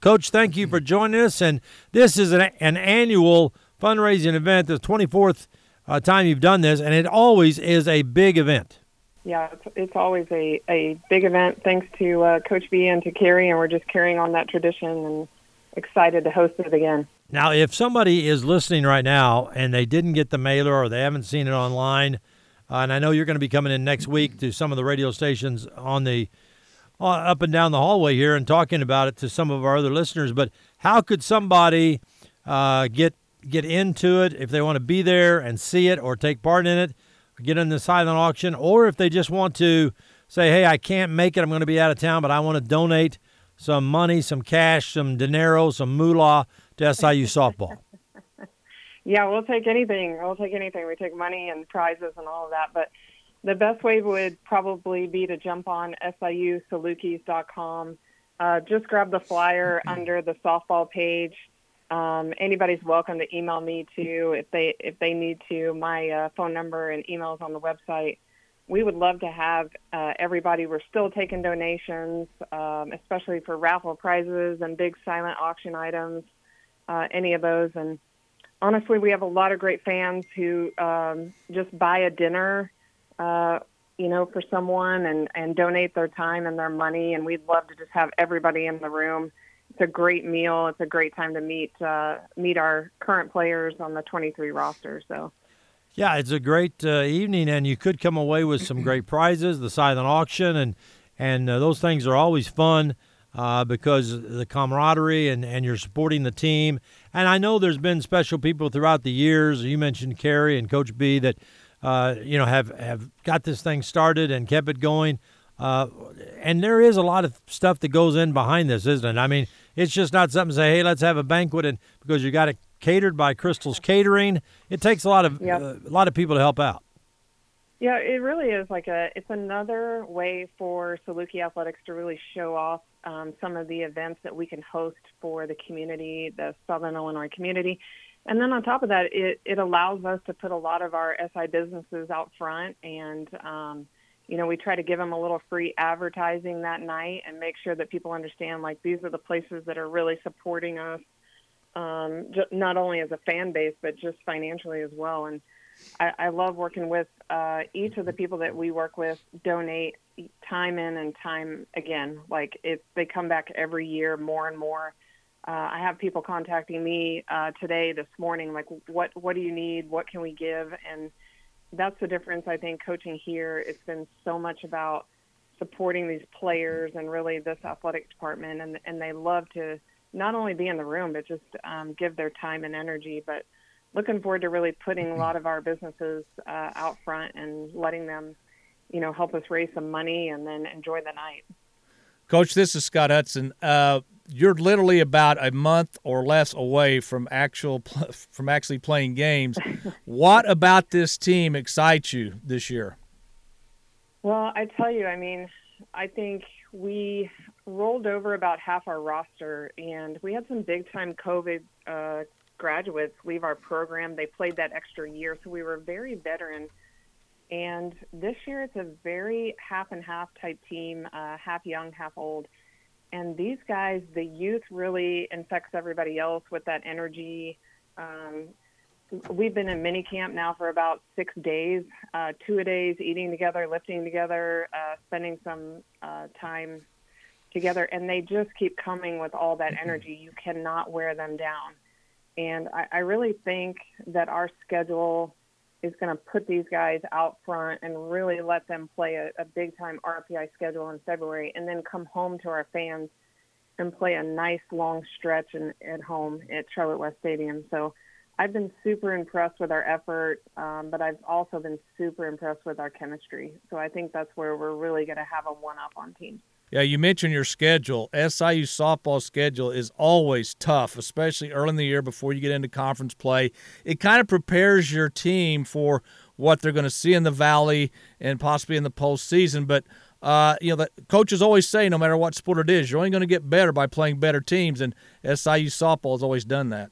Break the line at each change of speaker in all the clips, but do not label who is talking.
Coach, thank you for joining us. And this is an, an annual fundraising event, the 24th uh, time you've done this, and it always is a big event.
Yeah, it's, it's always a, a big event thanks to uh, Coach B and to Carrie, and we're just carrying on that tradition and excited to host it again.
Now, if somebody is listening right now and they didn't get the mailer or they haven't seen it online, uh, and I know you're going to be coming in next week to some of the radio stations on the up and down the hallway here and talking about it to some of our other listeners, but how could somebody uh, get get into it if they want to be there and see it or take part in it? get in the silent auction, or if they just want to say, hey, I can't make it, I'm going to be out of town, but I want to donate some money, some cash, some dinero, some moolah to SIU softball.
yeah, we'll take anything. We'll take anything. We take money and prizes and all of that. But the best way would probably be to jump on SIUSalukis.com. Uh, just grab the flyer under the softball page um, anybody's welcome to email me too if they if they need to. My uh, phone number and email is on the website. We would love to have uh, everybody. We're still taking donations, um, especially for raffle prizes and big silent auction items, uh, any of those. And honestly, we have a lot of great fans who um, just buy a dinner, uh, you know, for someone and and donate their time and their money. And we'd love to just have everybody in the room it's a great meal. It's a great time to meet uh, meet our current players on the 23 roster. So.
Yeah, it's a great uh, evening, and you could come away with some great prizes, the silent auction, and and uh, those things are always fun uh, because the camaraderie and, and you're supporting the team. And I know there's been special people throughout the years. You mentioned Carrie and Coach B that uh, you know have have got this thing started and kept it going. Uh, and there is a lot of stuff that goes in behind this, isn't it? I mean, it's just not something to say, hey, let's have a banquet, and because you got it catered by Crystal's Catering, it takes a lot of yep. uh, a lot of people to help out.
Yeah, it really is like a. It's another way for Saluki Athletics to really show off um, some of the events that we can host for the community, the Southern Illinois community. And then on top of that, it, it allows us to put a lot of our SI businesses out front and um, you know, we try to give them a little free advertising that night and make sure that people understand like these are the places that are really supporting us, um, not only as a fan base but just financially as well. And I, I love working with uh, each of the people that we work with. Donate time in and time again. Like if they come back every year more and more. Uh, I have people contacting me uh, today, this morning, like, what what do you need? What can we give? And that's the difference. I think coaching here, it's been so much about supporting these players and really this athletic department, and and they love to not only be in the room but just um, give their time and energy. But looking forward to really putting a lot of our businesses uh, out front and letting them, you know, help us raise some money and then enjoy the night.
Coach, this is Scott Hudson. Uh, you're literally about a month or less away from actual from actually playing games. what about this team excites you this year?
Well, I tell you, I mean, I think we rolled over about half our roster, and we had some big time COVID uh, graduates leave our program. They played that extra year, so we were very veteran. And this year, it's a very half and half type team, uh, half young, half old and these guys, the youth really infects everybody else with that energy. Um, we've been in mini camp now for about six days, uh, two a days, eating together, lifting together, uh, spending some uh, time together, and they just keep coming with all that energy. You cannot wear them down. And I, I really think that our schedule is going to put these guys out front and really let them play a, a big time RPI schedule in February and then come home to our fans and play a nice long stretch in, at home at Charlotte West Stadium. So I've been super impressed with our effort, um, but I've also been super impressed with our chemistry. So I think that's where we're really going to have a one up on teams.
Yeah, you mentioned your schedule. SIU softball schedule is always tough, especially early in the year before you get into conference play. It kind of prepares your team for what they're going to see in the Valley and possibly in the postseason. But uh, you know, the coaches always say, no matter what sport it is, you're only going to get better by playing better teams, and SIU softball has always done that.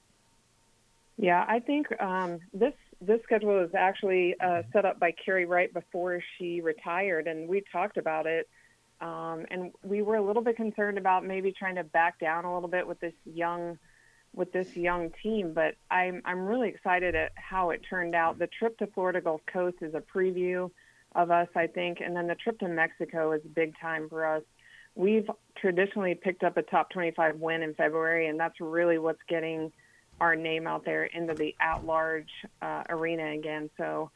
Yeah, I think um, this this schedule was actually uh, set up by Carrie Wright before she retired, and we talked about it Um, and we were a little bit concerned about maybe trying to back down a little bit with this young with this young team, but I'm I'm really excited at how it turned out. The trip to Florida Gulf Coast is a preview of us, I think, and then the trip to Mexico is big time for us. We've traditionally picked up a top 25 win in February, and that's really what's getting our name out there into the at-large uh, arena again. So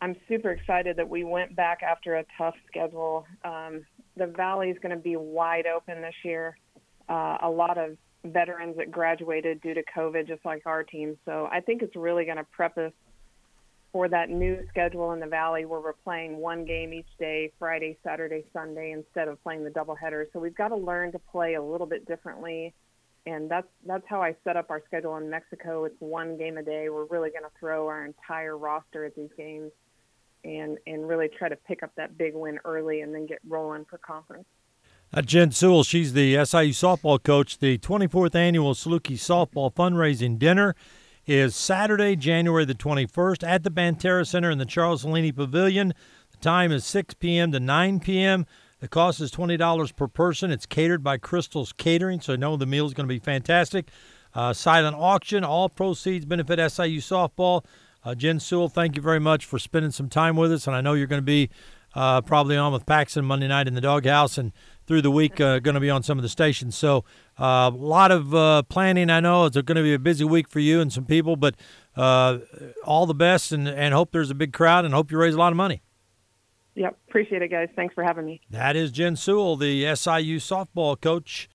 I'm super excited that we went back after a tough schedule. Um, the Valley is going to be wide open this year. Uh, a lot of veterans that graduated due to COVID, just like our team. So I think it's really going to prep us for that new schedule in the Valley where we're playing one game each day, Friday, Saturday, Sunday, instead of playing the doubleheader. So we've got to learn to play a little bit differently. And that's that's how I set up our schedule in Mexico. It's one game a day. We're really going to throw our entire roster at these games and and really try to pick up that big win early and then get rolling for conference.
Uh, Jen Sewell, she's the SIU softball coach. The 24th annual Saluki Softball Fundraising Dinner is Saturday, January the 21st at the Banterra Center in the Charles Lini Pavilion. The time is 6 p.m. to 9 p.m. The cost is $20 per person. It's catered by Crystal's Catering, so I know the meal is going to be fantastic. Uh, silent auction, all proceeds benefit SIU softball. Uh, Jen Sewell, thank you very much for spending some time with us, and I know you're going to be uh, probably on with Paxton Monday night in the doghouse, and through the week, uh, going to be on some of the stations. So a uh, lot of uh, planning. I know it's going to be a busy week for you and some people, but uh, all the best, and, and hope there's a big crowd, and hope you raise a lot of money.
Yep, appreciate it, guys. Thanks for having me.
That is Jen Sewell, the SIU softball coach.